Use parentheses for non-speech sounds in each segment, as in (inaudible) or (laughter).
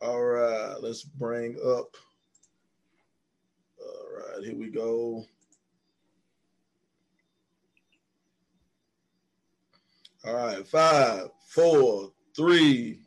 All right, let's bring up. All right, here we go. All right, five, four, three.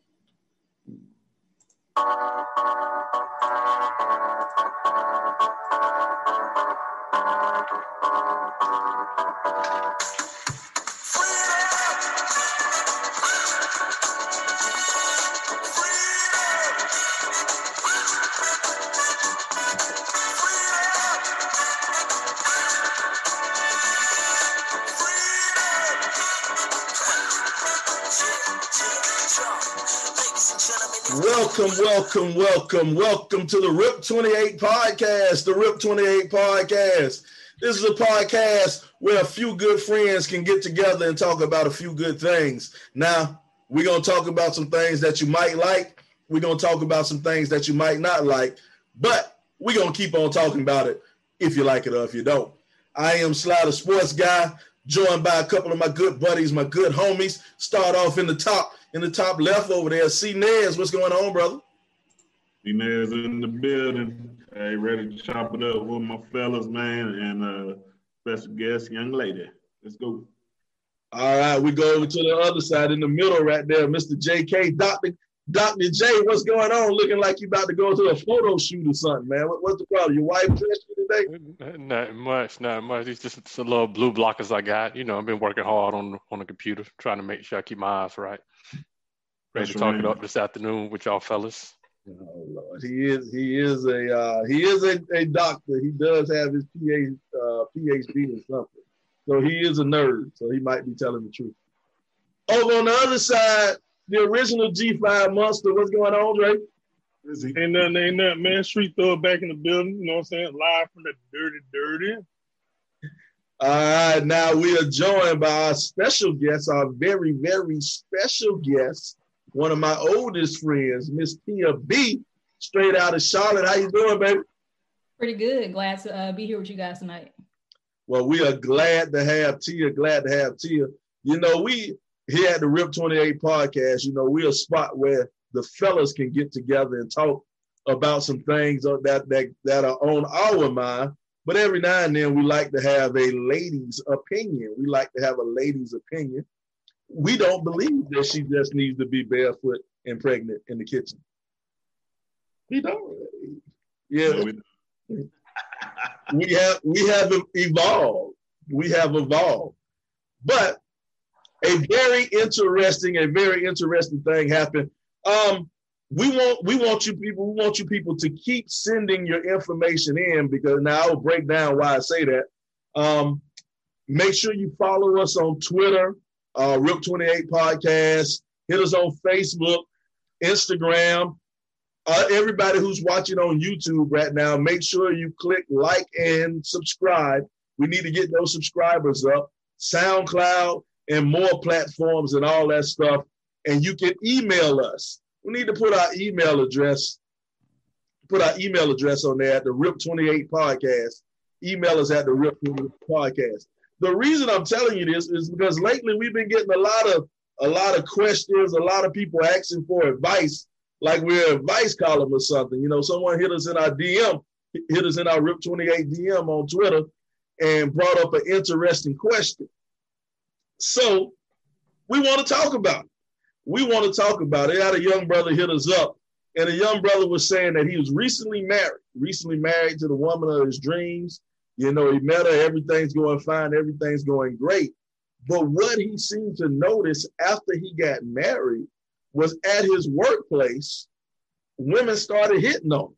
Welcome, welcome, welcome, welcome to the RIP 28 podcast. The RIP 28 podcast. This is a podcast where a few good friends can get together and talk about a few good things. Now, we're going to talk about some things that you might like. We're going to talk about some things that you might not like, but we're going to keep on talking about it if you like it or if you don't. I am the Sports Guy, joined by a couple of my good buddies, my good homies. Start off in the top in the top left over there. C Nez, what's going on, brother? C Nez in the building. Hey, ready to chop it up with my fellas, man, and uh special guest, young lady. Let's go. All right, we go over to the other side in the middle right there, Mr. JK, Dr. Dr. J, what's going on? Looking like you about to go to a photo shoot or something, man. What, what's the problem? Your wife dressed you today? Not much, not much. It's just a little blue blockers I got. You know, I've been working hard on on the computer, trying to make sure I keep my eyes right. Ready to talk it up this afternoon with y'all fellas. Oh Lord, he is he is a uh, he is a, a doctor. He does have his PhD, uh, PhD or something, so he is a nerd. So he might be telling the truth. Over on the other side, the original G5 monster. What's going on, Dre? Ain't nothing, ain't nothing, man. Street throw back in the building. You know what I'm saying? Live from the dirty, dirty. All right, now we are joined by our special guest, our very, very special guest, one of my oldest friends, Miss Tia B, straight out of Charlotte. How you doing, baby? Pretty good. Glad to uh, be here with you guys tonight. Well, we are glad to have Tia. Glad to have Tia. You know, we here at the Rip 28 podcast, you know, we're a spot where the fellas can get together and talk about some things that that that are on our mind. But every now and then we like to have a lady's opinion. We like to have a lady's opinion we don't believe that she just needs to be barefoot and pregnant in the kitchen. We don't. Yeah. No, we, we have we have evolved. We have evolved. But a very interesting, a very interesting thing happened. Um, we want we want you people, we want you people to keep sending your information in because now I'll break down why I say that. Um, make sure you follow us on Twitter uh, RIP 28 podcast. Hit us on Facebook, Instagram. Uh, everybody who's watching on YouTube right now, make sure you click like and subscribe. We need to get those subscribers up. SoundCloud and more platforms and all that stuff. And you can email us. We need to put our email address, put our email address on there at the RIP28 podcast. Email us at the RIP28 podcast the reason I'm telling you this is because lately we've been getting a lot of a lot of questions, a lot of people asking for advice, like we're a advice column or something. You know, someone hit us in our DM, hit us in our RIP 28 DM on Twitter and brought up an interesting question. So we want to talk about it. We want to talk about it. I had a young brother hit us up, and a young brother was saying that he was recently married, recently married to the woman of his dreams. You know, he met her, everything's going fine, everything's going great. But what he seemed to notice after he got married was at his workplace, women started hitting on him.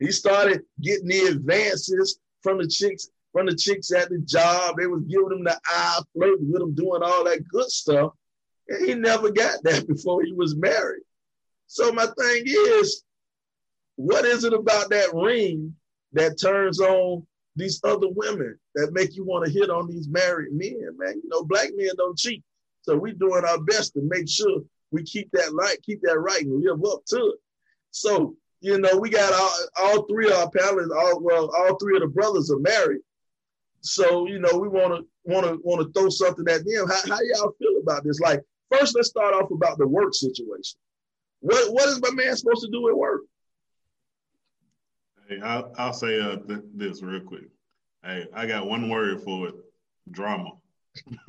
He started getting the advances from the chicks, from the chicks at the job. They was giving him the eye, flirting with him, doing all that good stuff. And he never got (laughs) that before he was married. So my thing is, what is it about that ring that turns on these other women that make you want to hit on these married men, man. You know, black men don't cheat. So we're doing our best to make sure we keep that light, keep that right, and live up to it. So, you know, we got all, all three of our panelists, all well, all three of the brothers are married. So, you know, we want to want to want to throw something at them. How, how y'all feel about this? Like, first, let's start off about the work situation. What what is my man supposed to do at work? Hey, I'll, I'll say uh, th- this real quick. Hey, I got one word for it: drama. (laughs)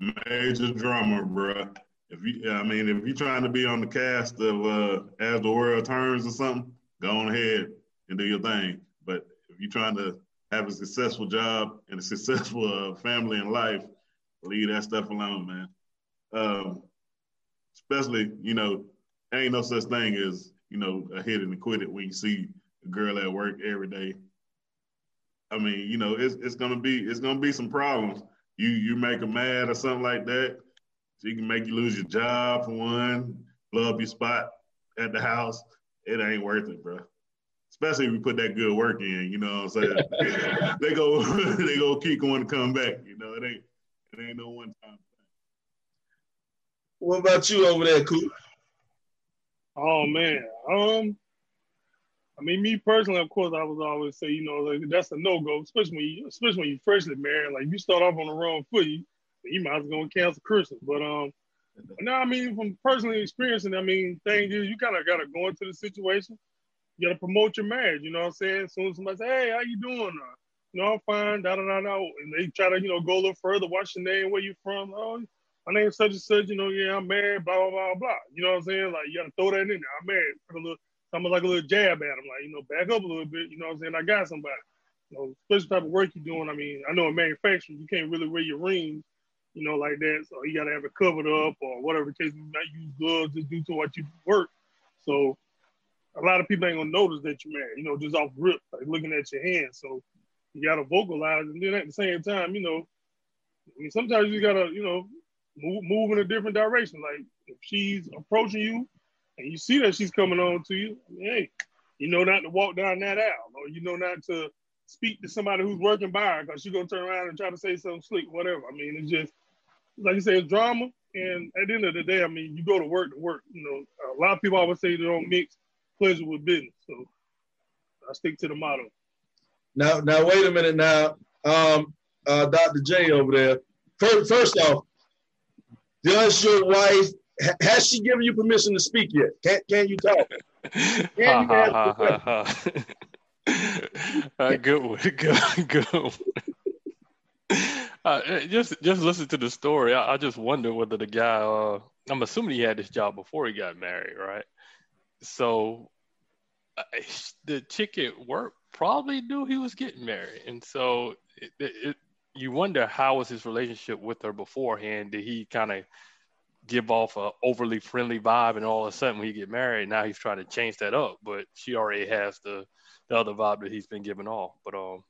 Major drama, bro. If you, I mean, if you're trying to be on the cast of uh, As the World Turns or something, go on ahead and do your thing. But if you're trying to have a successful job and a successful uh, family and life, leave that stuff alone, man. Um, especially, you know, ain't no such thing as you know a hit and quit it when you see a girl at work every day. I mean, you know, it's it's gonna be it's gonna be some problems. You you make her mad or something like that. She can make you lose your job for one, blow up your spot at the house. It ain't worth it, bro. Especially if you put that good work in, you know what I'm saying? (laughs) they go (laughs) they go keep going to come back. You know, it ain't it ain't no one time thing. What about you over there, Coop? Oh man. Um I mean, me personally, of course, I was always say, you know, like, that's a no go, especially when you, especially when you freshly married. Like you start off on the wrong foot, you, you might as well cancel Christmas. But um, no, I mean, from personally experiencing, I mean, thing is, you kind of got to go into the situation. You got to promote your marriage. You know what I'm saying? As soon as somebody say, "Hey, how you doing?" Uh, you know, I'm fine. Da da da da. And they try to, you know, go a little further. What's your name? Where you from? Oh, my name's such and such. You know, yeah, I'm married. Blah blah blah blah. You know what I'm saying? Like you got to throw that in there. I'm married. Put a little something like a little jab at them, like, you know, back up a little bit, you know what I'm saying? I got somebody. You know, especially type of work you're doing. I mean, I know in manufacturing, you can't really wear your rings, you know, like that. So you gotta have it covered up or whatever case you might use gloves to do to what you work. So a lot of people ain't gonna notice that you're married, you know, just off rip, like looking at your hands. So you gotta vocalize and then at the same time, you know, I mean, sometimes you gotta, you know, move, move in a different direction. Like if she's approaching you and you see that she's coming on to you, hey, you know not to walk down that aisle, or you know not to speak to somebody who's working by her because she's gonna turn around and try to say something slick, whatever. I mean, it's just like you say, it's drama. And at the end of the day, I mean, you go to work to work. You know, a lot of people always say they don't mix pleasure with business. So I stick to the motto. Now, now, wait a minute. Now, um, uh, Dr. J over there. First, first off, does your wife has she given you permission to speak yet? Can can you talk? (laughs) Can you ha, ha, ha, (laughs) uh, good one, good, good one. (laughs) Uh, just just listen to the story. I, I, just wonder whether the guy. Uh, I'm assuming he had this job before he got married, right? So uh, the chick at work probably knew he was getting married, and so it, it, you wonder how was his relationship with her beforehand? Did he kind of give off a overly friendly vibe, and all of a sudden when he get married, now he's trying to change that up. But she already has the the other vibe that he's been giving off. But um,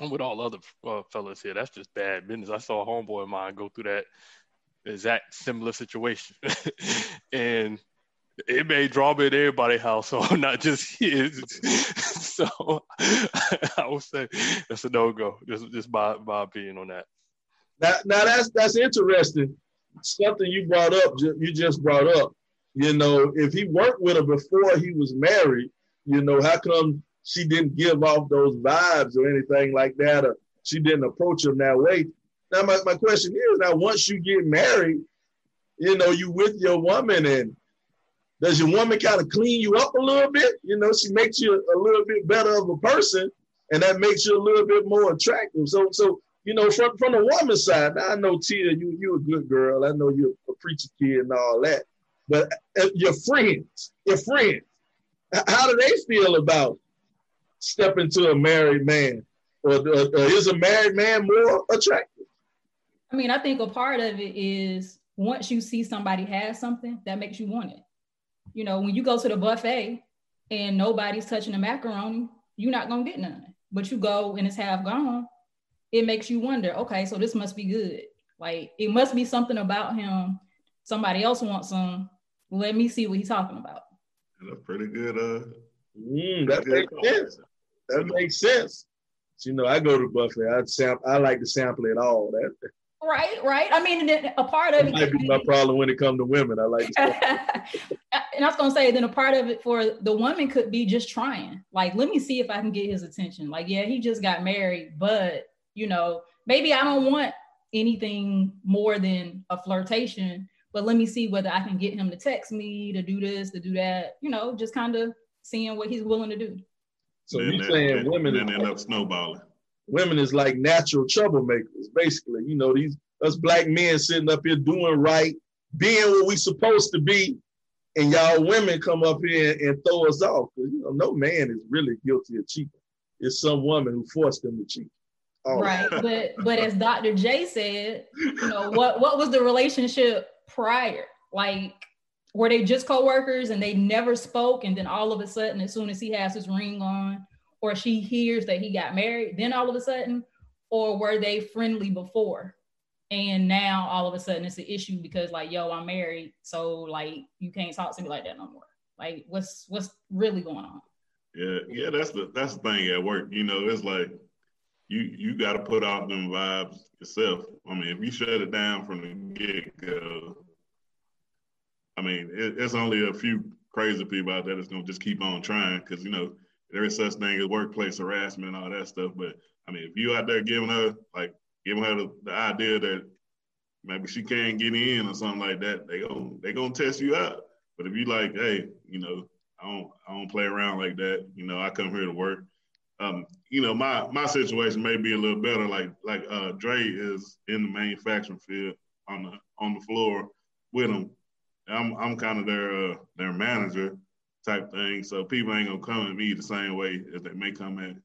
I'm with all other uh, fellas here. That's just bad business. I saw a homeboy of mine go through that exact similar situation, (laughs) and it made drama in everybody's household, (laughs) not just his. (laughs) so (laughs) I would say that's a no go. Just just my my opinion on that. Now, now that's that's interesting something you brought up, you just brought up. You know, if he worked with her before he was married, you know, how come she didn't give off those vibes or anything like that, or she didn't approach him that way? Now, my, my question is now, once you get married, you know, you with your woman, and does your woman kind of clean you up a little bit? You know, she makes you a little bit better of a person, and that makes you a little bit more attractive. So, so you know, from from the woman's side, now I know Tia, you you a good girl. I know you're a preacher kid and all that. But uh, your friends, your friends, how do they feel about stepping to a married man, or uh, uh, is a married man more attractive? I mean, I think a part of it is once you see somebody has something that makes you want it. You know, when you go to the buffet and nobody's touching the macaroni, you're not gonna get none. But you go and it's half gone, it makes you wonder, okay, so this must be good. Like it must be something about him. Somebody else wants some. Let me see what he's talking about. That's pretty good. Uh, mm, that makes sense. That makes sense. You know, I go to buffet. I sample. I like to sample it all. That right, right. I mean, a part of it might be my problem when it comes to women. I like. (laughs) and I was gonna say, then a part of it for the woman could be just trying. Like, let me see if I can get his attention. Like, yeah, he just got married, but you know, maybe I don't want anything more than a flirtation, but let me see whether I can get him to text me to do this, to do that, you know, just kind of seeing what he's willing to do. So you saying women and end up snowballing. Women is like natural troublemakers, basically. You know, these us black men sitting up here doing right, being what we supposed to be, and y'all women come up here and throw us off. You know, no man is really guilty of cheating. It's some woman who forced them to cheat. Oh. Right. but but as (laughs) Dr. J said, you know, what what was the relationship prior? Like were they just co-workers and they never spoke and then all of a sudden as soon as he has his ring on or she hears that he got married then all of a sudden or were they friendly before? And now all of a sudden it's an issue because like yo i'm married so like you can't talk to me like that no more. Like what's what's really going on? Yeah yeah that's the that's the thing at work you know it's like you you got to put out them vibes yourself. I mean if you shut it down from the get-go I mean, it, it's only a few crazy people out there that's gonna just keep on trying because you know there is such thing as workplace harassment and all that stuff. But I mean, if you out there giving her like giving her the, the idea that maybe she can't get in or something like that, they gonna they gonna test you out. But if you like, hey, you know, I don't I don't play around like that. You know, I come here to work. Um, you know, my my situation may be a little better. Like like uh, Dre is in the manufacturing field on the on the floor with him I'm I'm kind of their uh, their manager type thing. So people ain't gonna come at me the same way as they may come at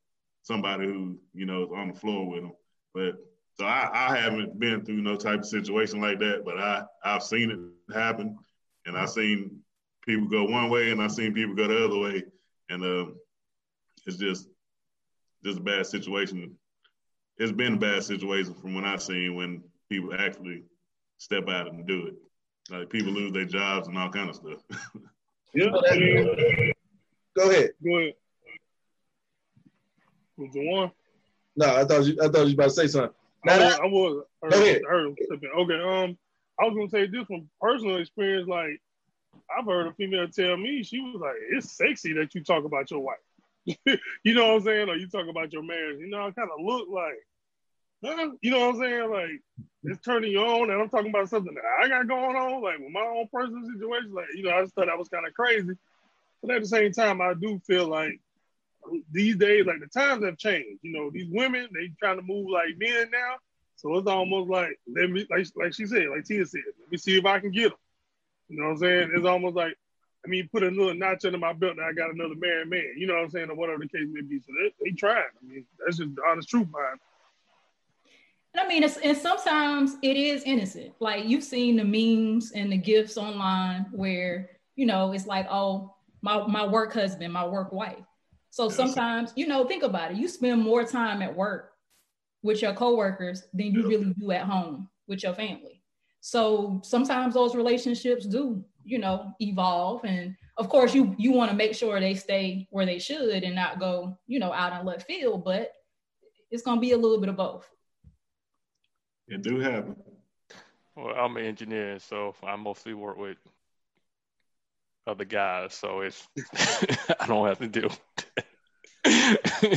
somebody who you know is on the floor with them. But so I, I haven't been through no type of situation like that, but I I've seen it happen, and I've seen people go one way, and I've seen people go the other way, and uh, it's just just a bad situation. It's been a bad situation from when I've seen when people actually step out and do it. Like people lose their jobs and all kind of stuff. (laughs) yeah. Go ahead. Go ahead. Was the one? No, I thought you. I thought you about to say something. I was. I was heard, go ahead. Okay. Um, I was gonna say this from personal experience. Like, I've heard a female tell me she was like, "It's sexy that you talk about your wife." (laughs) you know what I'm saying? Or you talk about your marriage. You know, I kind of look like? You know what I'm saying? Like it's turning you on, and I'm talking about something that I got going on, like with my own personal situation. Like you know, I just thought that was kind of crazy, but at the same time, I do feel like these days, like the times have changed. You know, these women they trying to move like men now, so it's almost like let me, like like she said, like Tia said, let me see if I can get them. You know what I'm saying? It's almost like I mean, put another notch under my belt that I got another married man. You know what I'm saying, or whatever the case may be. So they, they trying. I mean, that's just the honest truth. And I mean, and sometimes it is innocent. Like you've seen the memes and the gifs online where you know it's like, oh, my my work husband, my work wife. So sometimes, you know, think about it. You spend more time at work with your coworkers than you really do at home with your family. So sometimes those relationships do, you know, evolve. And of course, you you want to make sure they stay where they should and not go, you know, out in left field. But it's gonna be a little bit of both. It do happen. Well, I'm an engineer, so I mostly work with other guys, so it's (laughs) I don't have to deal.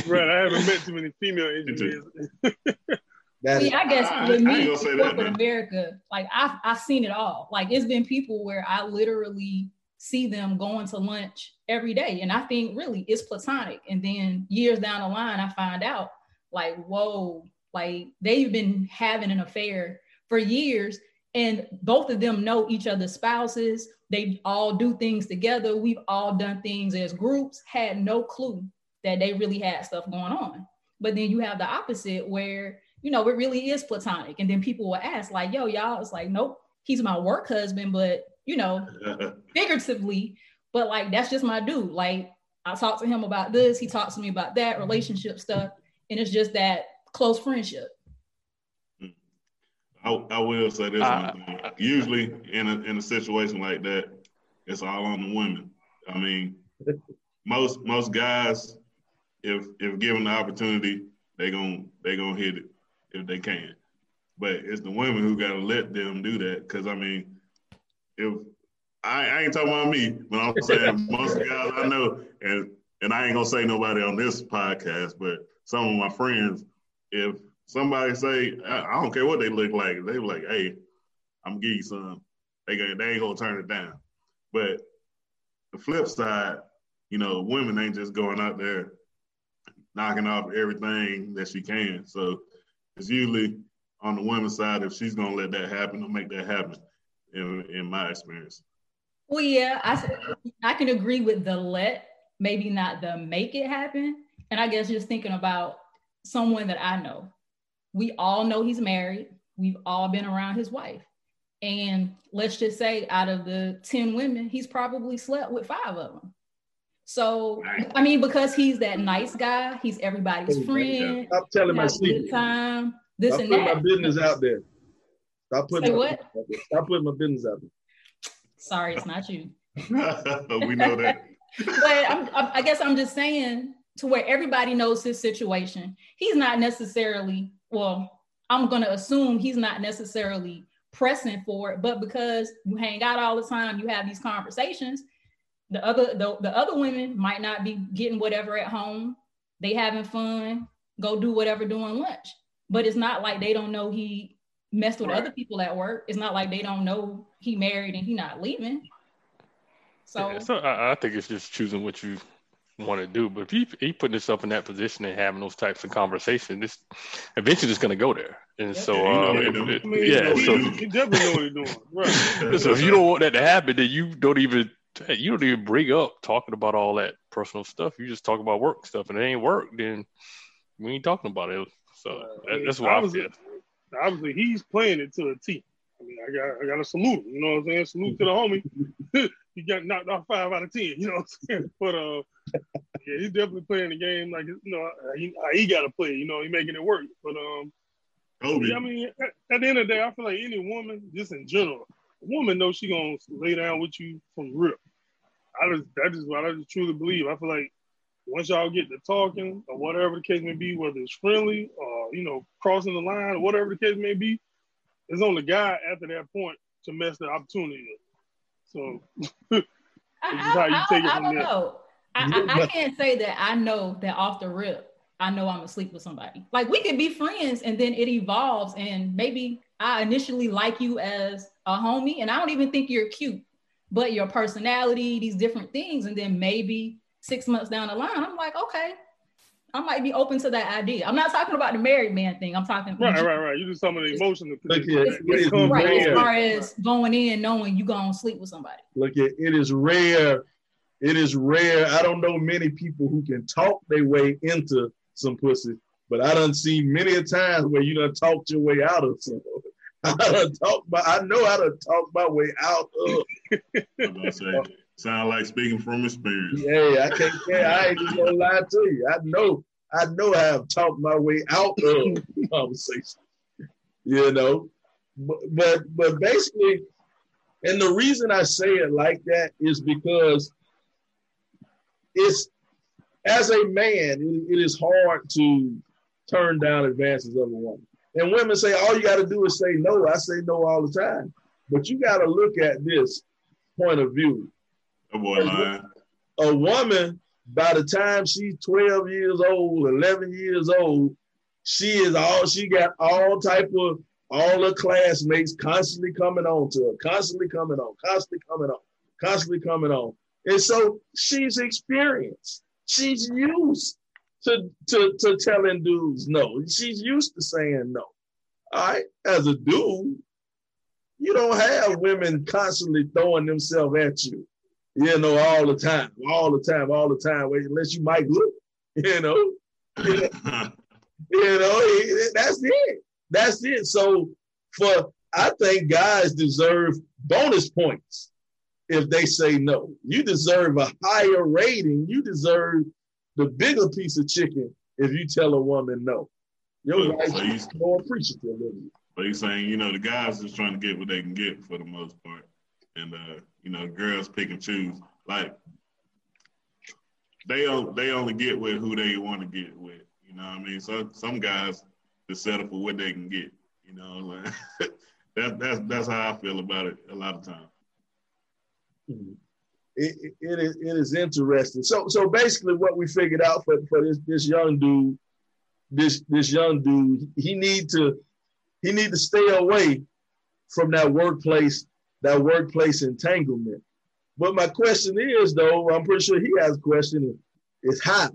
right, I haven't met too many female (laughs) engineers. See, I guess I, with me, corporate America, like I've I've seen it all. Like it's been people where I literally see them going to lunch every day, and I think really it's platonic. And then years down the line, I find out like, whoa, like they've been having an affair for years, and both of them know each other's spouses. They all do things together. We've all done things as groups, had no clue that they really had stuff going on. But then you have the opposite where, you know, it really is platonic. And then people will ask, like, yo, y'all, it's like, nope, he's my work husband, but you know, (laughs) figuratively, but like that's just my dude. Like I talk to him about this, he talks to me about that relationship stuff. And it's just that close friendship. I, I will say this uh, one thing. Usually in a in a situation like that, it's all on the women. I mean, most most guys, if if given the opportunity, they gon' they gonna hit it if they can. But it's the women who gotta let them do that. Cause I mean, if I, I ain't talking about me, but I'm (laughs) saying most guys I know, and and I ain't gonna say nobody on this podcast, but some of my friends, if somebody say, I, don't care what they look like, they be like, hey, I'm giving you some. they they ain't gonna turn it down. But the flip side, you know, women ain't just going out there knocking off everything that she can. So it's usually on the women's side if she's gonna let that happen or make that happen. In in my experience. Well, yeah, I I can agree with the let, maybe not the make it happen. And I guess just thinking about someone that I know, we all know he's married. We've all been around his wife. And let's just say out of the 10 women, he's probably slept with five of them. So, I mean, because he's that nice guy, he's everybody's friend. Stop telling my secret. Time, this Stop and putting that. my business out there. Stop putting Say my, what? Stop putting my business out there. Sorry, it's not you. (laughs) we know that. (laughs) but I'm, I'm, I guess I'm just saying to where everybody knows his situation. He's not necessarily, well, I'm going to assume he's not necessarily pressing for it, but because you hang out all the time, you have these conversations. The other the, the other women might not be getting whatever at home. They having fun, go do whatever during lunch. But it's not like they don't know he messed with Right. other people at work. It's not like they don't know he married and he not leaving. So Yeah, so I, I think it's just choosing what you want to do. But if he he putting himself in that position and having those types of conversations, it's eventually just going to go there. And so, Yeah, uh, it- it- I mean, yeah, so he definitely know what he's doing. Right. (laughs) so if you don't want that to happen, then you don't even you don't even bring up talking about all that personal stuff. You just talk about work stuff, and it ain't work, then we ain't talking about it. So that, that's why I obviously, feel. obviously he's playing it to a T. I mean, I got I got to salute him. You know what I'm saying? Salute to the homie. (laughs) he got knocked off five out of ten. You know what I'm saying? (laughs) But uh, yeah, he's definitely playing the game like you know he, he got to play. You know, he making it work. But um, Kobe. yeah, I mean, at, at the end of the day, I feel like any woman, just in general, a woman knows she gonna lay down with you from rip. I just that is what I just truly believe. I feel like once y'all get to talking or whatever the case may be, whether it's friendly or you know crossing the line or whatever the case may be, it's on the guy after that point to mess the opportunity up. So (laughs) I, It's how you I- take it I from don't there. know. I, I, I can't say that I know that off the rip, I know I'm asleep with somebody. Like we could be friends and then it evolves and maybe I initially like you as a homie and I don't even think you're cute, but your personality, these different things, and then maybe six months down the line, I'm like, okay, I might be open to that idea. I'm not talking about the married man thing. I'm talking right, right, right. You just some of the emotion. Look that- it is right as rare. with it. far as going in knowing you gonna sleep with somebody. Look at it is rare. It is rare. I don't know many people who can talk their way into some pussy, but I don't see many a times where you done talked your way out of some. (laughs) I done talk my, I know how to talk my way out of. (laughs) Sound like speaking from experience. Hey, I can't. say I ain't gonna lie to you. I know. I know I have talked my way out of conversation. You know, but but, but basically, and the reason I say it like that is because it's as a man, it, it is hard to turn down advances of a woman. And women say all you got to do is say no. I say no all the time, but you got to look at this point of view Boy a woman by the time she's 12 years old 11 years old she is all she got all type of all her classmates constantly coming on to her constantly coming on constantly coming on constantly coming on. And so she's experienced. She's used to, to, to telling dudes no. She's used to saying no. All right? As a dude you don't have women constantly throwing themselves at you you know, all the time, all the time, all the time, unless you might look, (laughs) you know, you know, that's it. That's it. So for I think guys deserve bonus points if they say no. You deserve a higher rating. You deserve the bigger piece of chicken if you tell a woman no. Your wife so is more appreciative of you. But he's saying, you know, the guys just trying to get what they can get for the most part. And uh, you know, girls pick and choose. Like they they only get with who they want to get with. You know what I mean? So some guys just settle for what they can get. You know, like (laughs) that that's that's how I feel about it a lot of times. Mm-hmm. It, it, it is it is interesting. So so basically, what we figured out for, for this this young dude, this this young dude, he need to he need to stay away from that workplace that workplace entanglement. But my question is, though, I'm pretty sure he has a question: is how?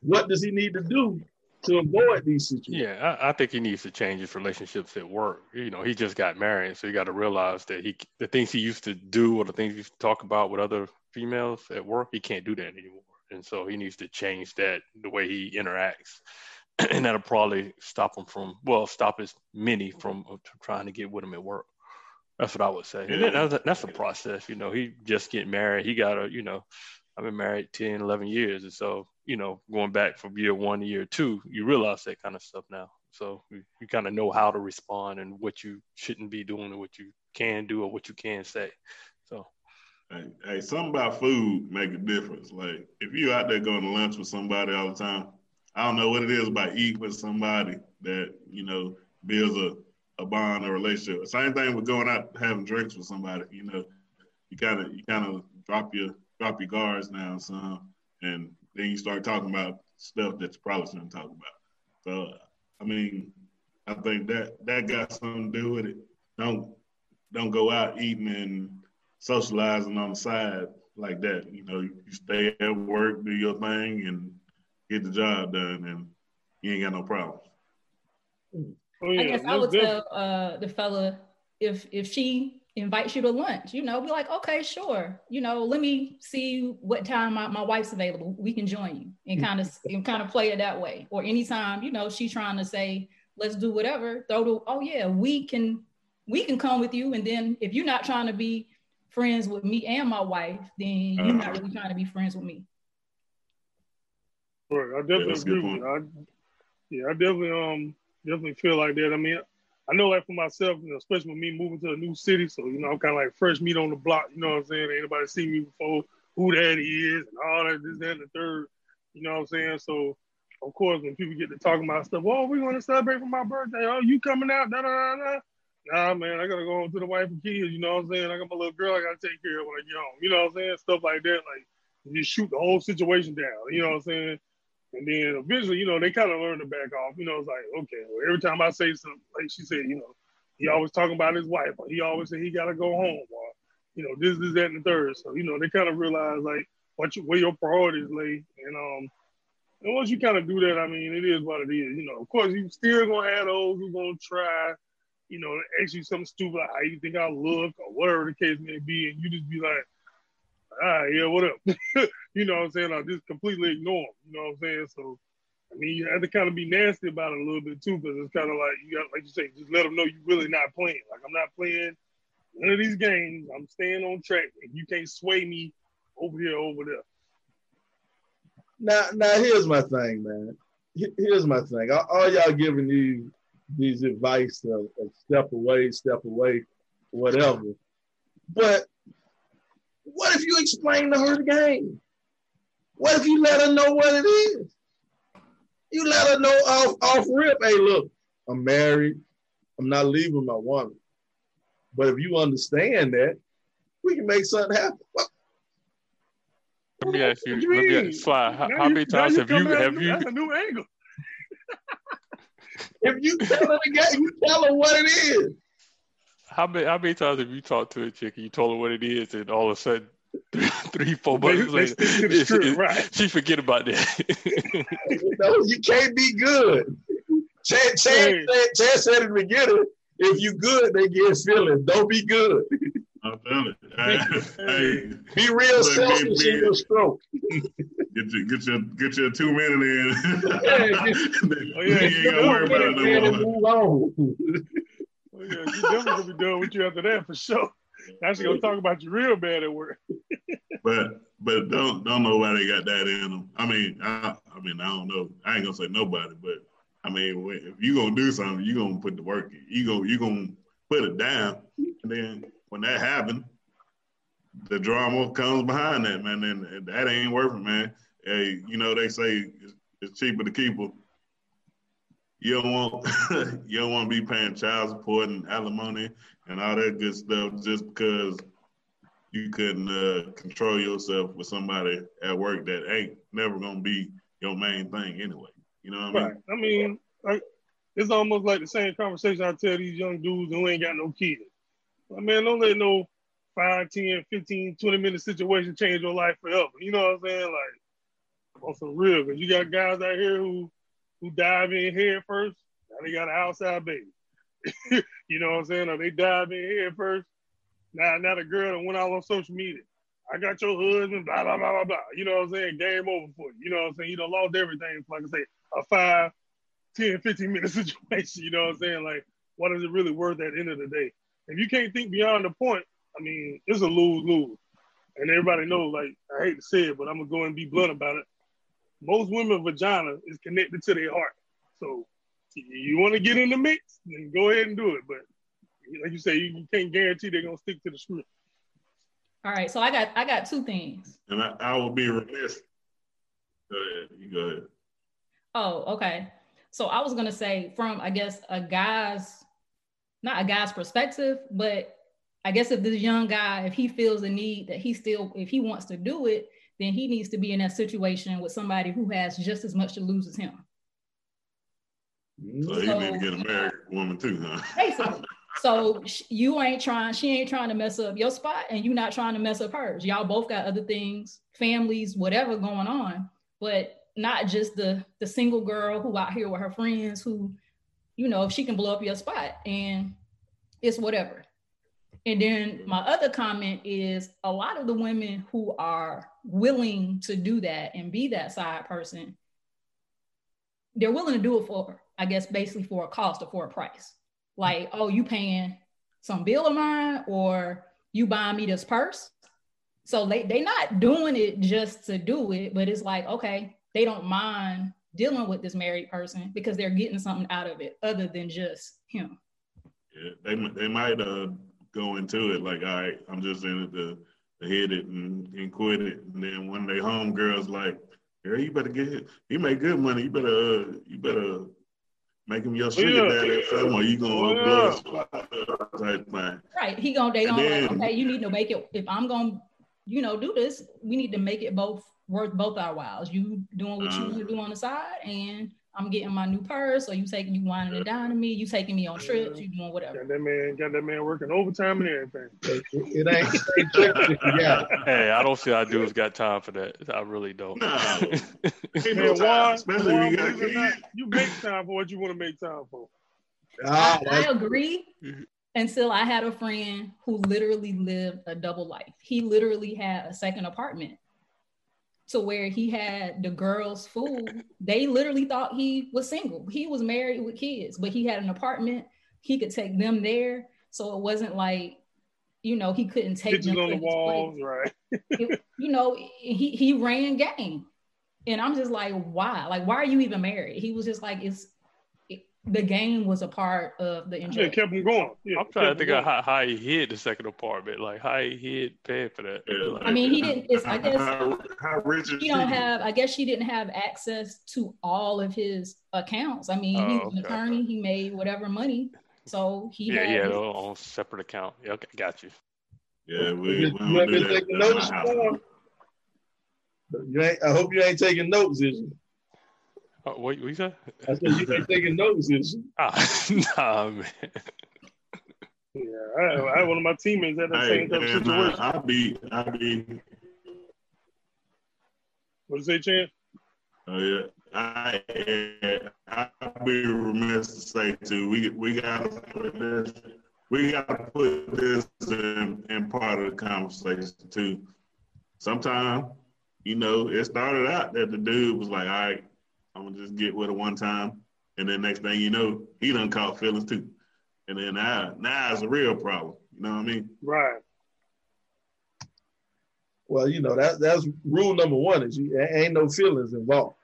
What does he need to do to avoid these situations? Yeah, I, I, think he needs to change his relationships at work. You know, he just got married, so he got to realize that he the things he used to do or the things he used to talk about with other females at work, he can't do that anymore. And so he needs to change that the way he interacts. (clears throat) and that'll probably stop him from well, stop as many from trying to get with him at work. That's what I would say. And that's a, that's a process, you know. He just get married. He got a, you know, I've been married 10, 11 years. And so, you know, going back from year one to year two, you realize that kind of stuff now. So you, you kind of know how to respond and what you shouldn't be doing and what you can do or what you can say. So. Hey, hey, something about food make a difference. Like if you out there going to lunch with somebody all the time, I don't know what it is about eating with somebody that, you know, builds a a bond or relationship. Same thing with going out having drinks with somebody. You know, you kind of you kind of drop your drop your guards down some, and then you start talking about stuff that you probably shouldn't talk about. So, I mean, I think that that got something to do with it. Don't don't go out eating and socializing on the side like that. You know, you stay at work, do your thing, and get the job done, and you ain't got no problems. Hmm. Oh, yeah. I guess I would tell uh, the fella if if she invites you to lunch, you know, be like, okay, sure. You know, let me see what time my, my wife's available. We can join you and kind of and kind of play it that way. Or anytime, you know, she's trying to say, let's do whatever, throw the, oh yeah, we can we can come with you. And then if you're not trying to be friends with me and my wife, then you're not really trying to be friends with me. Right. I definitely yeah, agree with I, yeah, I definitely um definitely feel like that. I mean, I know like for myself, you know, especially with me moving to a new city, so you know, I'm kind of like fresh meat on the block. You know what I'm saying? Ain't nobody seen me before, who that is, and all that, this, that, and the third. You know what I'm saying? So, of course, when people get to talking about stuff, oh, we're going to celebrate for my birthday. Oh, you coming out? Da da da da. Nah, man, I gotta go home to the wife and kids. You know what I'm saying? I got my little girl. I gotta take care of when I get home. You know what I'm saying? Stuff like that. Like you shoot the whole situation down. You know what I'm saying? And then eventually, you know, they kind of learn to back off. You know, it's like, okay, well, every time I say something, like she said, you know, he always talking about his wife, or he always said he got to go home, or, you know, this, this, that, and the third. So, you know, they kind of realize, like, what you, where your priorities lay. And, um, and once you kind of do that, I mean, it is what it is. You know, of course, you still going to have those who going to try, you know, ask you something stupid like how you think I look or whatever the case may be. And you just be like, ah, yeah, what up? (laughs) you know what I'm saying? I just completely ignore them. You know what I'm saying? So, I mean, you have to kind of be nasty about it a little bit too, because it's kind of like you got, like you say, just let them know you're really not playing. Like I'm not playing none of these games. I'm staying on track, and you can't sway me over here, over there. Now, now here's my thing, man. Here's my thing. All, all y'all giving you these advice of, of step away, step away, whatever. But what if you explain to her the game? What if you let her know what it is? You let her know off, off rip, hey, look, I'm married. I'm not leaving my woman. But if you understand that, we can make something happen. let me ask you, let me ask, Sly, how, how many times have you have you that's a new angle. (laughs) if you tell her the game, you tell her what it is. How many how many times have you talked to a chick and you told her what it is, and all of a sudden, (laughs) three, three four months later, it, right. she forget about that? (laughs) no, you can't be good. Chad, Chad, Chad, Chad said in the beginning, if you good, they get feelings. Don't be good. I'm telling you. Hey, be real selfish in your stroke. Get your get your get your two minute in. yeah, get, oh, (laughs) yeah, you ain't gotta worry about it no more. Move on. Yeah, you definitely gonna be done with you after that for sure. She gonna talk about you real bad at work. (laughs) but but don't don't know why they got that in them. I mean I I mean I don't know. I ain't gonna say nobody, but I mean if you gonna do something, you gonna put the work in. You go you gonna put it down, and then when that happens, the drama comes behind that man, and that ain't working, man. Hey, you know they say it's cheaper to keep them you don't want (laughs) you don't want to be paying child support and alimony and all that good stuff just because you couldn't uh, control yourself with somebody at work that ain't never gonna be your main thing anyway. You know what I mean? I mean, like, it's almost like the same conversation I tell these young dudes who ain't got no kids. I mean, don't let no 5, 10, 15, 20 minute situation change your life forever. You know what I'm saying? Like, on some real, because you got guys out here who who dive in head first. Now they got an outside baby. (laughs) you know what I'm saying? Or they dive in head first. Now, now the girl that went out on social media. I got your husband, blah, blah, blah, blah, blah. You know what I'm saying? Game over for you. You know what I'm saying? You done lost everything. Like I say, a five, 10, 15 minute (laughs) situation. You know what I'm saying? Like, what is it really worth at the end of the day? If you can't think beyond the point, I mean, it's a lose lose. And everybody knows, like, I hate to say it, but I'm gonna go and be blunt about it. Most women vagina is connected to their heart. So you want to get in the mix, then go ahead and do it. But like you say, you can't guarantee they're gonna stick to the script. All right, so I got I got two things. And I, I will be remiss. Go ahead. You go ahead. Oh, okay. So I was gonna say from I guess a guy's not a guy's perspective, but I guess if this young guy, if he feels the need that he still, if he wants to do it, then he needs to be in that situation with somebody who has just as much to lose as him. So, so you need to get a married woman too, huh? (laughs) Basically. So you ain't trying, she ain't trying to mess up your spot, and you not trying to mess up hers. Y'all both got other things, families, whatever going on, but not just the the single girl who out here with her friends who, you know, if she can blow up your spot, and it's whatever. And then my other comment is a lot of the women who are willing to do that and be that side person, they're willing to do it for, I guess, basically for a cost or for a price like, oh, you paying some bill of mine or you buying me this purse. So they they not doing it just to do it, but it's like, okay, they don't mind dealing with this married person because they're getting something out of it other than just him. Yeah, they they might uh go into it like, all right, I'm just in it to, to hit it and, and quit it, and then one day home girls like, girl, you better get it. You make good money. You better uh, you better Make him your sugar yeah. daddy film, or you gonna oh, blow type thing. Right. He gonna they gonna then, like, okay, you need to make it if I'm gonna, you know, do this, we need to make it both worth both our whiles. You doing what uh, you want to do on the side and I'm getting my new purse, or you taking you winding it down to me, you taking me on trips, you doing whatever. Got that man, got that man working overtime and everything. (laughs) it, ain't, yeah. Hey, I don't see how dudes got time for that. I really don't. No. (laughs) man, why, especially why, you, got not, you make time for what you want to make time for. Ah, I, I agree. Until I had a friend who literally lived a double life. He literally had a second apartment to where he had the girls food. They literally thought he was single. He was married with kids, but he had an apartment. He could take them there. So it wasn't like, you know, he couldn't take Pictures them on the walls, right? it, you know, he he ran game. And I'm just like, why? Like, why are you even married? He was just like, it's the game was a part of the enjoyment. Yeah, kept him going. Yeah, I'm trying to think of how, how, he hid the second apartment, like how he hid paying for that. Yeah. Like, I mean, he didn't. It's, I guess how, how rich he don't have. I guess she didn't have access to all of his accounts. I mean, oh, he's an okay. attorney. He made whatever money, so he yeah, had yeah, his, on separate account. Yeah, okay, got you. Yeah, we, we don't do that. Notes, you ain't, I hope you ain't taking notes, is you? Oh, what, what you said? I said you ain't taking notes, is you? Ah, (laughs) nah, man. Yeah, I, I had one of my teammates at the hey, same type of situation. I, will be, I will be. What you say, Chan? Oh yeah, I I'd be remiss to say too. We we gotta put this. We gotta put this in, in part of the conversation too. Sometimes, you know, it started out that the dude was like, "All right, I'm gonna just get with her one time, and then next thing you know, he done caught feelings too, and then now now it's a real problem. You know what I mean? Right. Well, you know that that's rule number one is you ain't no feelings involved.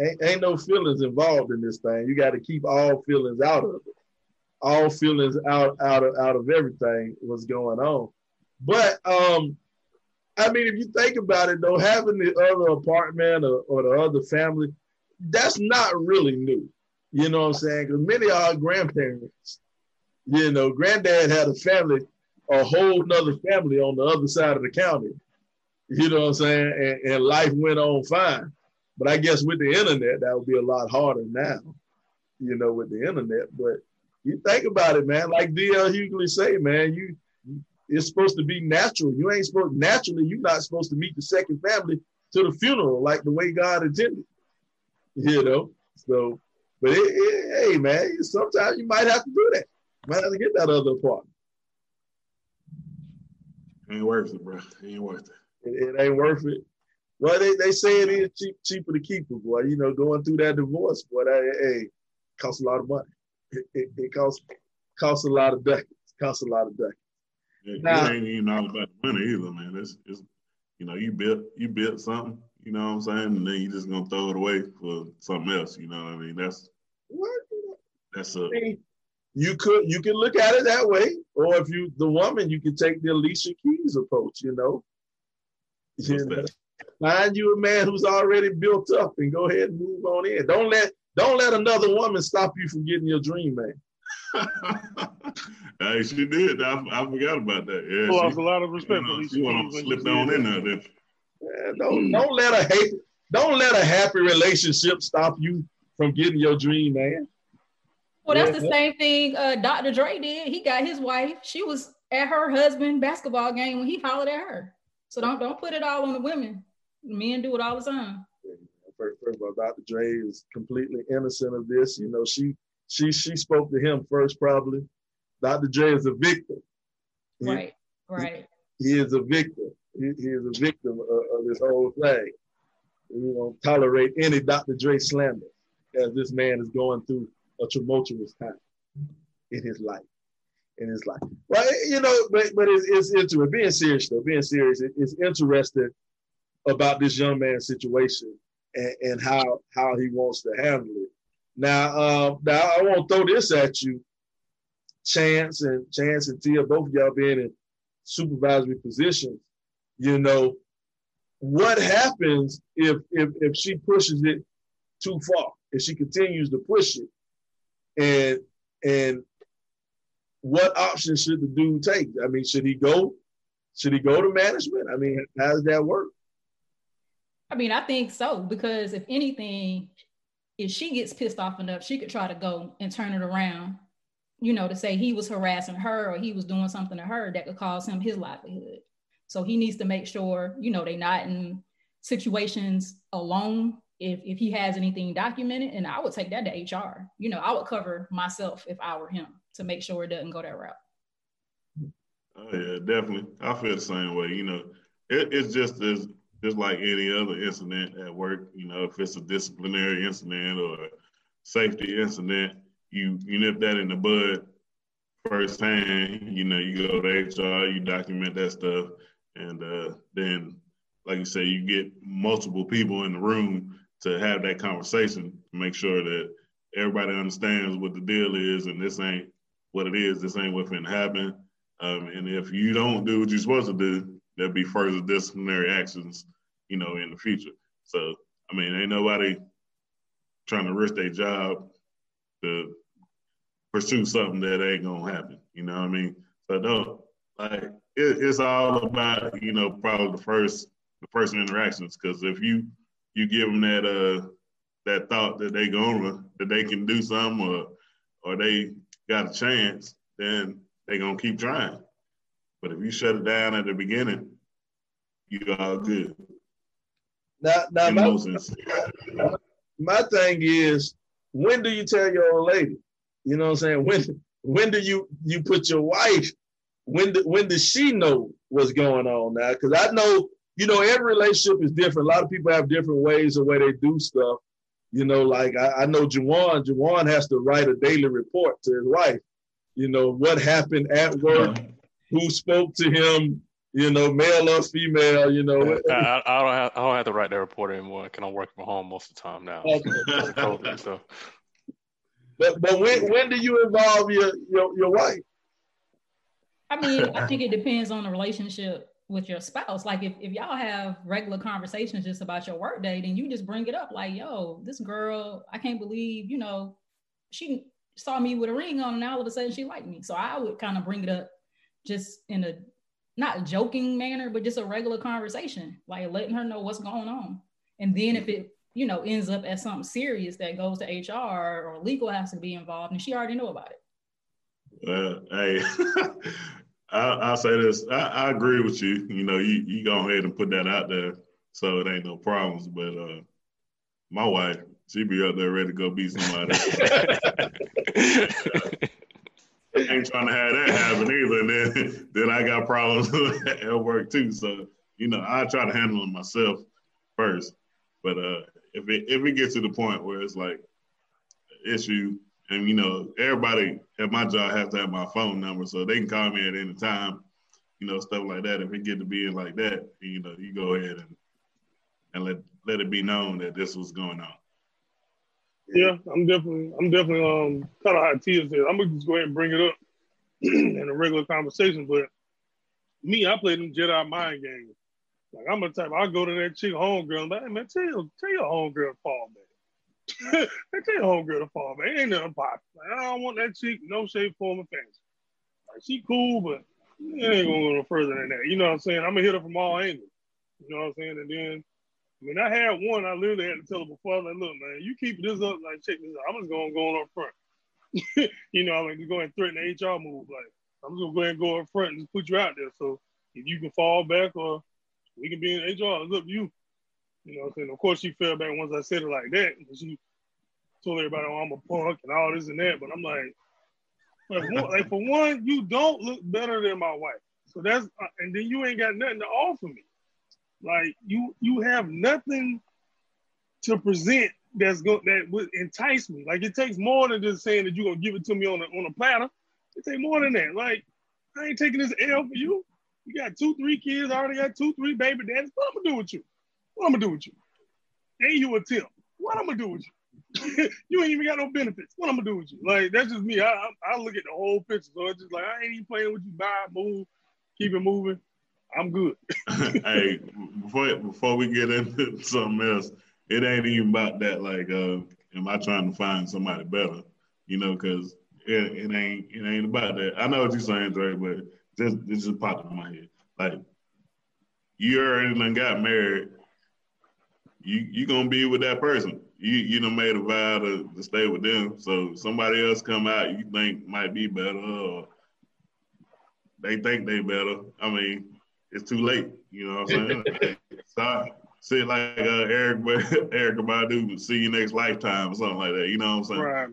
Ain't, ain't no feelings involved in this thing. You got to keep all feelings out of it. All feelings out out of out of everything what's going on. But um, I mean, if you think about it, though, having the other apartment or, or the other family, that's not really new. You know what I'm saying? Because many of our grandparents, you know, granddad had a family, a whole nother family on the other side of the county. You know what I'm saying? And, and life went on fine. But I guess with the internet, that would be a lot harder now, you know, with the internet. But you think about it, man. Like DL Hughley say, man, you it's supposed to be natural. You ain't supposed naturally. You're not supposed to meet the second family to the funeral like the way God intended. (laughs) You know. So, but it, it, hey, man, sometimes you might have to do that. You might have to get that other apartment. Ain't worth it, bro. Ain't worth it. It, it ain't worth it. Well, they, they say it is cheap, cheaper to keep it, boy. You know, going through that divorce, boy, that hey, costs a lot of money. It, it, it costs costs a lot of ducats. Costs a lot of ducats. Yeah, now, it ain't even all about the money either, man. It's, it's you know, you built you built something, you know what I'm saying, and then you're just gonna throw it away for something else. You know what I mean? That's what that's a you could you can look at it that way, or if you the woman, you can take the Alicia Keys approach. You know, you know find you a man who's already built up and go ahead and move on in. Don't let don't let another woman stop you from getting your dream man. (laughs) hey, she did. I, I forgot about that. Yeah, she lost a lot of respect you know, for She went slipped on in there. Don't don't let a hate don't let a happy relationship stop you from getting your dream man. Well, that's the same thing uh, Dr. Dre did. He got his wife. She was at her husband basketball game when he hollered at her. So don't don't put it all on the women. Men do it all the time. First, first of all, Dr. Dre is completely innocent of this. You know, she she she spoke to him first, probably. Dr. Dre is a victim. He, right, right. He, he, is a victim. He, he is a victim of, of this whole thing. We don't tolerate any Dr. Dre slander as this man is going through a tumultuous time in his life. In his life. Well, you know, but but it's, it's it. Being serious though, being serious, it, it's interesting about this young man's situation and, and how how he wants to handle it. Now, uh, now I want to throw this at you, Chance and Chance and Tia, both of y'all being in supervisory positions. You know, what happens if if if she pushes it too far? If she continues to push it, and and what option should the dude take? I mean, should he go? Should he go to management? I mean, how does that work? I mean, I think so because if anything, if she gets pissed off enough, she could try to go and turn it around, you know, to say he was harassing her or he was doing something to her that could cause him his livelihood. So he needs to make sure, you know, they're not in situations alone if if he has anything documented, and I would take that to HR. You know, I would cover myself if I were him to make sure it doesn't go that route. Oh yeah, definitely. I feel the same way. You know, it, it's just as just like any other incident at work. You know, if it's a disciplinary incident or safety incident, you you nip that in the bud firsthand. You know, you go to HR, you document that stuff, and uh, then, like you say, you get multiple people in the room to have that conversation make sure that everybody understands what the deal is and this ain't what it is. This ain't what's going to happen. Um, and if you don't do what you're supposed to do, there'll be further disciplinary actions, you know, in the future. So, I mean, ain't nobody trying to risk their job to pursue something that ain't gonna happen. You know what I mean? So don't like it, it's all about you know probably the first the first interactions because if you you give them that uh that thought that they gonna that they can do something or or they got a chance, then they gonna keep trying. But if you shut it down at the beginning, you all good. Now, now my, my thing is, when do you tell your old lady? You know what I'm saying? When when do you you put your wife? When do, when does she know what's going on now? Because I know you know, every relationship is different. A lot of people have different ways of way they do stuff. You know, like I, I know Juwan, Juwan has to write a daily report to his wife. You know, what happened at work, who spoke to him, you know, male or female, you know. I, I, don't have I don't have to write that report anymore. Can I work from home most of the time now? Okay. (laughs) so. But but when when do you involve your your, your wife? I mean, I think (laughs) it depends on the relationship with your spouse. Like if, if y'all have regular conversations just about your work day, then you just bring it up like, yo, this girl, I can't believe, you know, she saw me with a ring on and all of a sudden she liked me. So I would kind of bring it up just in a not joking manner, but just a regular conversation, like letting her know what's going on. And then if it, you know, ends up as something serious that goes to HR or legal has to be involved, and she already know about it. Uh, hey, (laughs) I, will say this. I, I, agree with you. You know, you, you go ahead and put that out there so it ain't no problems. But uh, my wife, she be up there ready to go beat somebody. (laughs) I ain't trying to have that happen either. And then, then I got problems (laughs) at work too. So, you know, I try to handle it myself first. But uh, if it if it gets to the point where it's like issue, and you know, everybody at my job has to have my phone number, so they can call me at any time. You know, stuff like that. If it get to being like that, you know, you go ahead and and let let it be known that this was going on. Yeah, I'm definitely, I'm definitely um kind of how Tia said. I'm gonna just go ahead and bring it up (clears throat) in a regular conversation. But me, I play them Jedi mind games. Like I'm a type, I'll go to that chick homegirl, like, hey man, tell your tell your homegirl fall man. tell your homegirl to fall man. Ain't nothing pop. I don't want that chick, no shape, form, or fancy. Like she cool, but it ain't gonna go no further than that. You know what I'm saying? I'm gonna hit her from all angles. You know what I'm saying? And then I mean, I had one. I literally had to tell her before. I was like, "Look, man, you keep this up. Like, check this out. I'm just gonna go on up front. (laughs) you know, I'm like, go and threaten the HR move. Like, I'm just gonna go ahead and go up front and just put you out there. So if you can fall back or we can be in HR, it's up to you. You know what I'm saying? Of course, she fell back once I said it like that. She told everybody, oh, I'm a punk and all this and that. But I'm like, like, for one, you don't look better than my wife. So that's, uh, and then you ain't got nothing to offer me. Like you you have nothing to present that's going that would entice me. Like it takes more than just saying that you're gonna give it to me on a on a platter. It takes more than that. Like I ain't taking this L for you. You got two, three kids. I already got two, three baby daddies. What I'm gonna do with you? What I'm gonna do with you? Ain't you a tip? What I'm gonna do with you? (laughs) you ain't even got no benefits. What I'm gonna do with you? Like that's just me. I, I, I look at the whole picture. So it's just like I ain't even playing with you. Buy, move, keep it moving. I'm good. (laughs) (laughs) hey, before before we get into something else, it ain't even about that. Like, uh, am I trying to find somebody better? You know, because it, it ain't it ain't about that. I know what you're saying, Dre, but just it just popped in my head. Like, you already done got married. You you gonna be with that person. You you done made a vow to, to stay with them. So somebody else come out you think might be better, or they think they better. I mean, it's too late. You know what I'm saying? like, sorry. Say like uh, Erykah (laughs) Erykah Badu, see you next lifetime or something like that. You know what I'm saying? Right.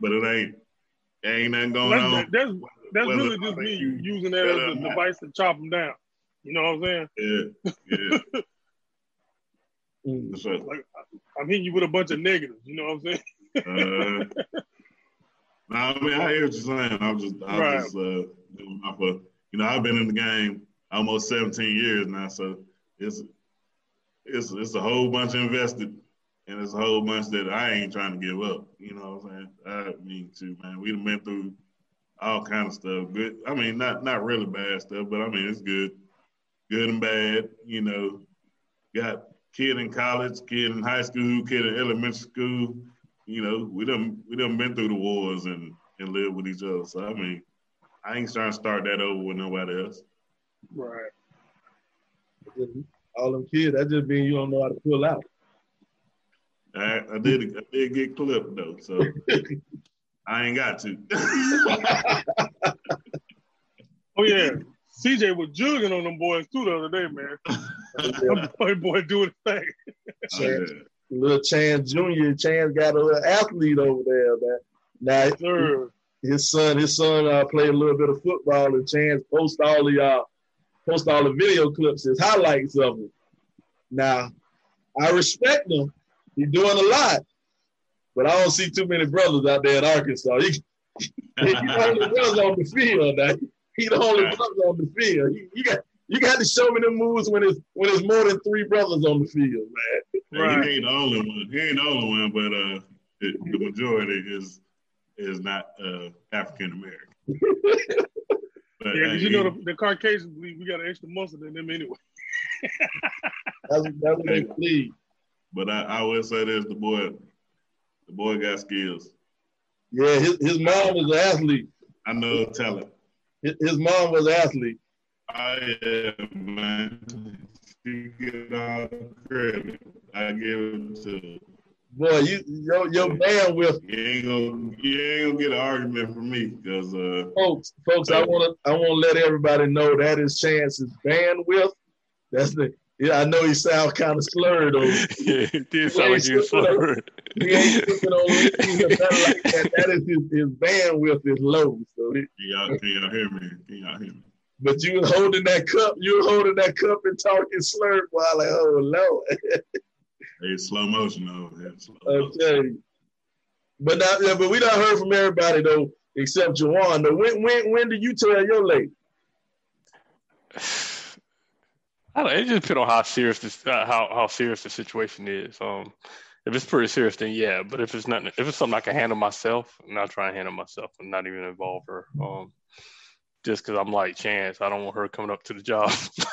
But it ain't ain't nothing going that's, on. That's that's Whether, really just me you, using that as a device to chop them down. You know what I'm saying? Yeah, yeah. (laughs) mm. like, I'm hitting you with a bunch of negatives. You know what I'm saying? uh, no, I mean I hear what you're saying. I'm just, I'm right. just, uh, you know, I've been in the game almost 17 years now. So it's it's it's a whole bunch invested, and it's a whole bunch that I ain't trying to give up. You know what I'm saying? I mean, too, man. We've been through all kind of stuff. Good. I mean, not not really bad stuff, but I mean it's good, good and bad. You know, got kid in college, kid in high school, kid in elementary school. You know, we done we done been through the wars and and live with each other. So I mean, I ain't trying to start that over with nobody else. Right. All them kids, that just means you don't know how to pull out. I, I did I did get clipped though, so (laughs) I ain't got to. (laughs) oh yeah. CJ was jugging on them boys too the other day, man. (laughs) that (laughs) boy, boy doing his thing. Chance, little Chance Jr. Chance got a little athlete over there, man. Now sure. his son, his son uh, played a little bit of football, and Chance post all the uh, post all the video clips his highlights of him. Now, I respect him. He's doing a lot, but I don't see too many brothers out there in Arkansas. He, (laughs) he's the only brother on the field. Now. He the only brother on the field. You, you, got you got to show me the moves when it's when it's more than three brothers on the field, man. Right. He ain't the only one. He ain't the only one, but uh, the, the majority is is not uh, African American. (laughs) Yeah, because uh, you know the, the Caucasians we, we got an extra muscle than them anyway. that's, that's what they believe. But I, I will say this: the boy, the boy got skills. Yeah, his, his mom was an athlete. I know talent. His, his mom was an athlete. I am, man. She get all the credit. I give it to Boy, you your your bandwidth. You ain't gonna you ain't gonna get an argument from me because uh, folks, folks, I wanna I wanna let everybody know that is Chance's bandwidth. That's the yeah, I know he sounds kind of slurred though. yeah, it did sound like you slurred. He ain't slipping on like that. That is his, his bandwidth is low. So can y'all, can y'all hear me? Can y'all hear me? But you were holding that cup, you were holding that cup and talking slurred while like, oh Lord. (laughs) it's slow motion though. Slow okay. But now, yeah, but we not heard from everybody though, except Jawan. Though. When when when did you tell your lady? (sighs) I don't, it just depends on how serious this uh, how how serious the situation is. Um, if it's pretty serious, then yeah. But if it's not, if it's something I can handle myself, I'm not trying to handle myself and not even involve her. Um, just because I'm like Chance, I don't want her coming up to the job.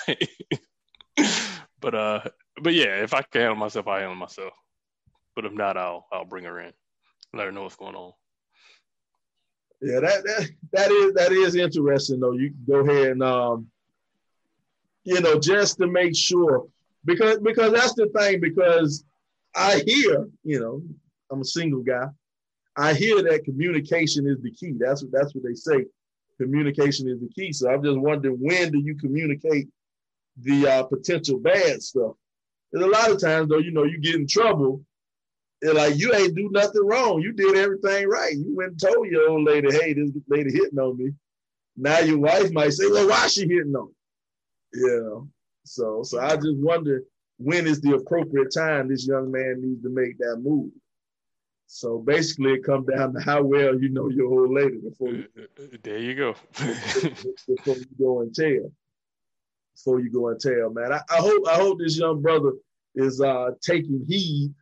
(laughs) but uh, but yeah, if I can handle myself, I handle myself. But if not, I'll I'll bring her in, let her know what's going on. Yeah, that that that is that is interesting though. You go ahead and um, you know, just to make sure because because that's the thing because I hear, you know, I'm a single guy. I hear that communication is the key. That's what that's what they say communication is the key. So I'm just wondering when do you communicate the uh, potential bad stuff? And a lot of times though, you know, you get in trouble. And like you ain't do nothing wrong. You did everything right. You went and told your old lady, hey, this lady hitting on me. Now your wife might say, well, why she hitting on? You know. So so I just wonder when is the appropriate time this young man needs to make that move. So basically, it comes down to how well you know your old lady before you. (laughs) There you go. (laughs) before you go and tell. Before you go and tell, man. I, I hope I hope this young brother is uh, taking heed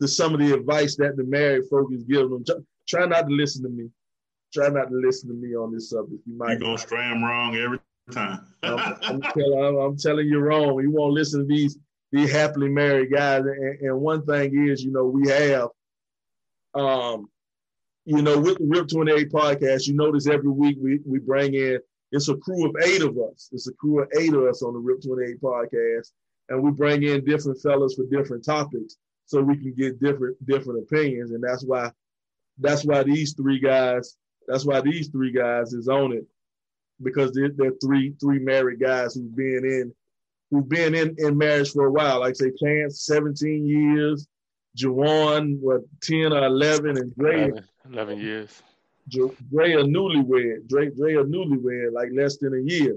to some of the advice that the married folk is giving them. Try, try not to listen to me. Try not to listen to me on this subject. You might. You're gonna stram wrong every time. I'm, I'm, telling, I'm, I'm, telling you wrong. You won't listen to these these happily married guys. And, and one thing is, you know, we have um, you know, with the RIP 28 podcast, you notice every week we, we bring in, it's a crew of eight of us. It's a crew of eight of us on the RIP 28 podcast. And we bring in different fellas for different topics so we can get different different opinions. And that's why that's why these three guys, that's why these three guys is on it. Because they're, they're three three married guys who've been in who've been in, in marriage for a while. Like say Chance, 17 years, Jawan, what, 10 or 11, and Dre. 11, 11 years. Dre a newlywed. Dre, Dre a newlywed, like less than a year.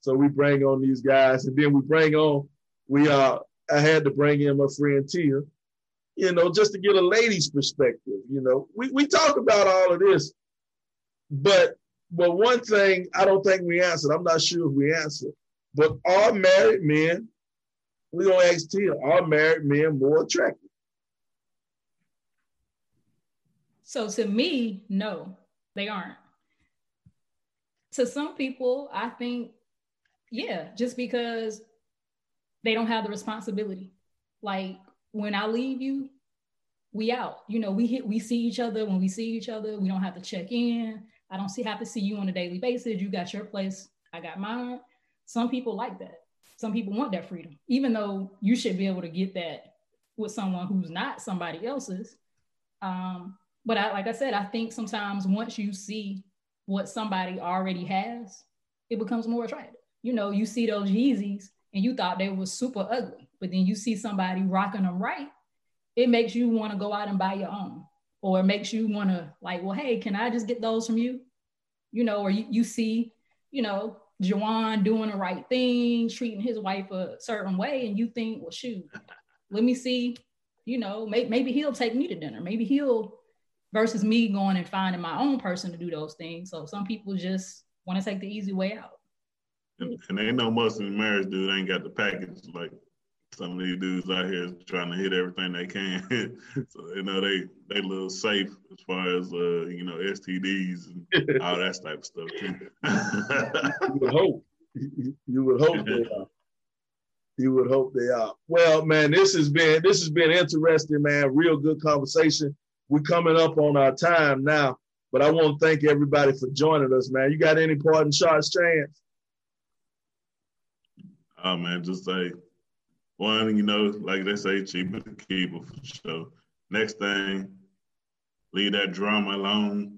So we bring on these guys, and then we bring on, we uh I had to bring in my friend Tia, you know, just to get a lady's perspective. You know, we, we talk about all of this, but but one thing I don't think we answered, I'm not sure if we answered, but are married men, we're gonna ask Tia, are married men more attractive? So to me, no, they aren't. To some people, I think, yeah, just because they don't have the responsibility. Like when I leave you, we out. You know, we hit, we see each other when we see each other. We don't have to check in. I don't see have to see you on a daily basis. You got your place, I got mine. Some people like that. Some people want that freedom, even though you should be able to get that with someone who's not somebody else's. Um, but I, like I said, I think sometimes once you see what somebody already has, it becomes more attractive. You know, you see those Yeezys and you thought they were super ugly, but then you see somebody rocking them right, it makes you want to go out and buy your own, or it makes you want to like, well, hey, can I just get those from you? You know, or you, you see, you know, Jawan doing the right thing, treating his wife a certain way, and you think, well, shoot, let me see, you know, may, maybe he'll take me to dinner, maybe he'll versus me going and finding my own person to do those things. So some people just want to take the easy way out. And, and ain't no Muslim marriage dude ain't got the package like some of these dudes out here trying to hit everything they can. (laughs) so you know they they little safe as far as uh you know STDs and (laughs) all that type of stuff too. you would hope. You would hope they (laughs) are. You would hope they are. Well, man, this has been this has been interesting, man. Real good conversation we're coming up on our time now, but I want to thank everybody for joining us, man. You got any parting shots, Chance? Oh man, just say one, you know, like they say, cheaper to keep for sure. next thing, leave that drama alone,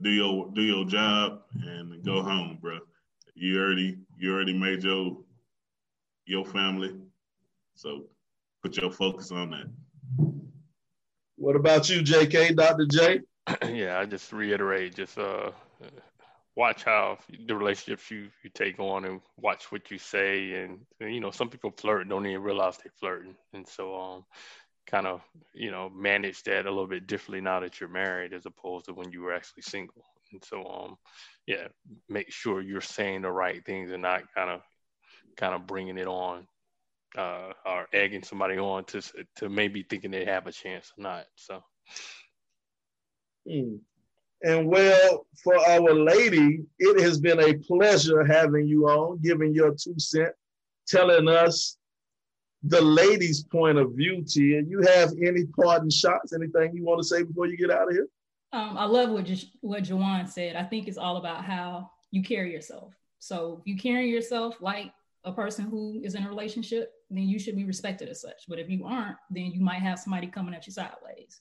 do your do your job, and go home, bro. You already you already made your your family, so put your focus on that. What about you, J.K. Dr. J? (clears throat) yeah, I just reiterate, just uh, watch how the relationships you you take on, and watch what you say, and, you know, some people flirt and don't even realize they're flirting, and so um, kind of you know manage that a little bit differently now that you're married as opposed to when you were actually single, and so um, yeah, make sure you're saying the right things and not kind of kind of bringing it on uh, or egging somebody on to to maybe thinking they have a chance or not. So. Hmm. And well, for our lady, it has been a pleasure having you on, giving your two cent, telling us the lady's point of view, Tia. You have any parting shots, anything you want to say before you get out of here? Um, I love what what Jawan said. I think it's all about how you carry yourself. So if you carry yourself like a person who is in a relationship, then you should be respected as such. But if you aren't, then you might have somebody coming at you sideways.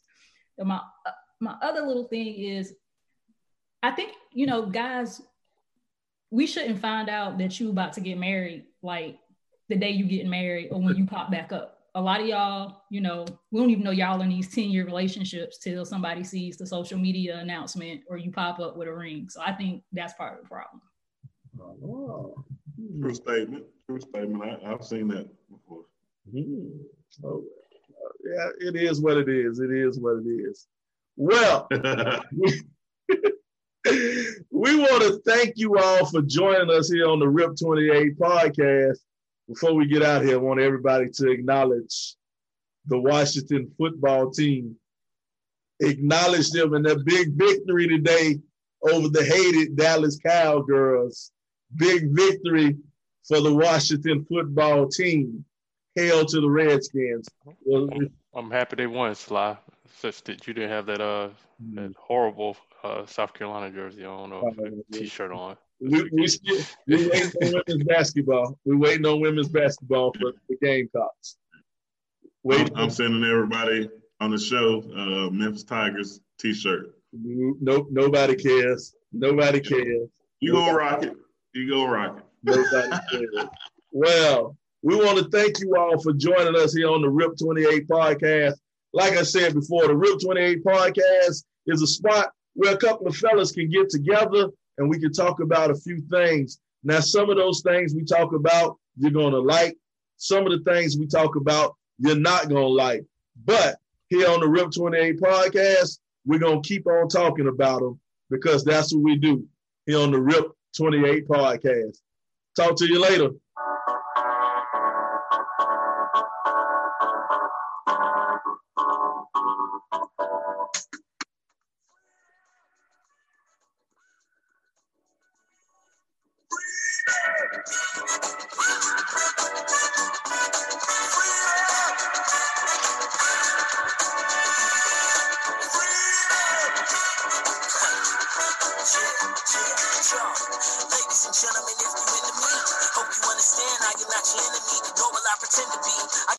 And my uh, my other little thing is, I think you know, guys, we shouldn't find out that you about to get married like the day you get married or when you pop back up. A lot of y'all, you know, we don't even know y'all in these 10 year relationships till somebody sees the social media announcement or you pop up with a ring. So I think that's part of the problem. Oh. True statement. True statement. I, have seen that before. Hmm. Oh, yeah, it is what it is. It is what it is. Well, we, (laughs) (laughs) we want to thank you all for joining us here on the RIP 28 podcast. Before we get out here, I want everybody to acknowledge the Washington football team. Acknowledge them in their big victory today over the hated Dallas Cowgirls. Big victory for the Washington football team. Hail to the Redskins. Well, I'm happy they won, Sly. Such that you didn't have that uh mm-hmm. that horrible uh, South Carolina jersey on or uh, t-shirt on. We, we still we waiting on women's basketball. We waiting on women's basketball for the Gamecocks. Wait, I'm, I'm sending everybody on the show uh, Memphis Tigers t-shirt. Nope, nobody cares. Nobody cares. You gonna rock it? You? Nobody cares. well, we want to thank you all for joining us here on the RIP 28 podcast. Like I said before, the RIP 28 podcast is a spot where a couple of fellas can get together and we can talk about a few things. Now, some of those things we talk about, you're going to like. Some of the things we talk about, you're not going to like. But here on the RIP 28 podcast, we're going to keep on talking about them because that's what we do here on the RIP 28 podcast. Talk to you later.